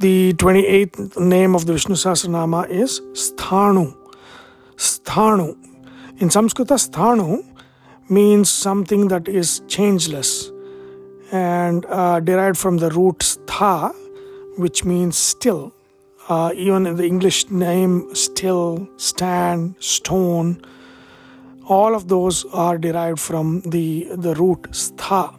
The 28th name of the Vishnu Sahasranama is Sthanu. Sthanu. In Sanskrita, Sthanu means something that is changeless and uh, derived from the root stha, which means still. Uh, even in the English name, still, stand, stone, all of those are derived from the, the root stha.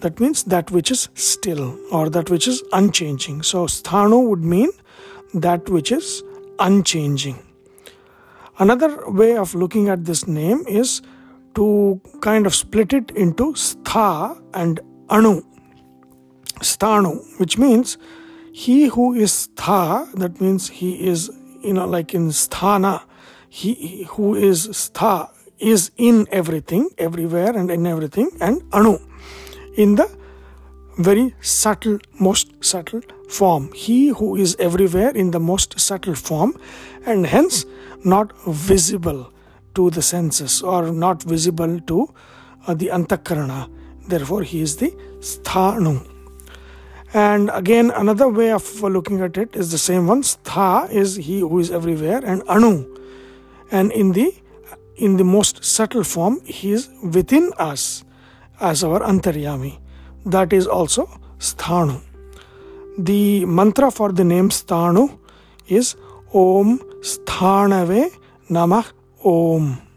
That means that which is still or that which is unchanging. So, sthano would mean that which is unchanging. Another way of looking at this name is to kind of split it into stha and anu. Sthanu, which means he who is stha, that means he is, you know, like in sthana, he who is stha is in everything, everywhere and in everything, and anu in the very subtle, most subtle form. He who is everywhere in the most subtle form and hence not visible to the senses or not visible to uh, the antakarana. Therefore, he is the sthanu. And again, another way of looking at it is the same one. Stha is he who is everywhere, and anu. And in the in the most subtle form, he is within us as our antaryami. That is also sthanu. The mantra for the name sthanu is Om Sthanave Namah Om.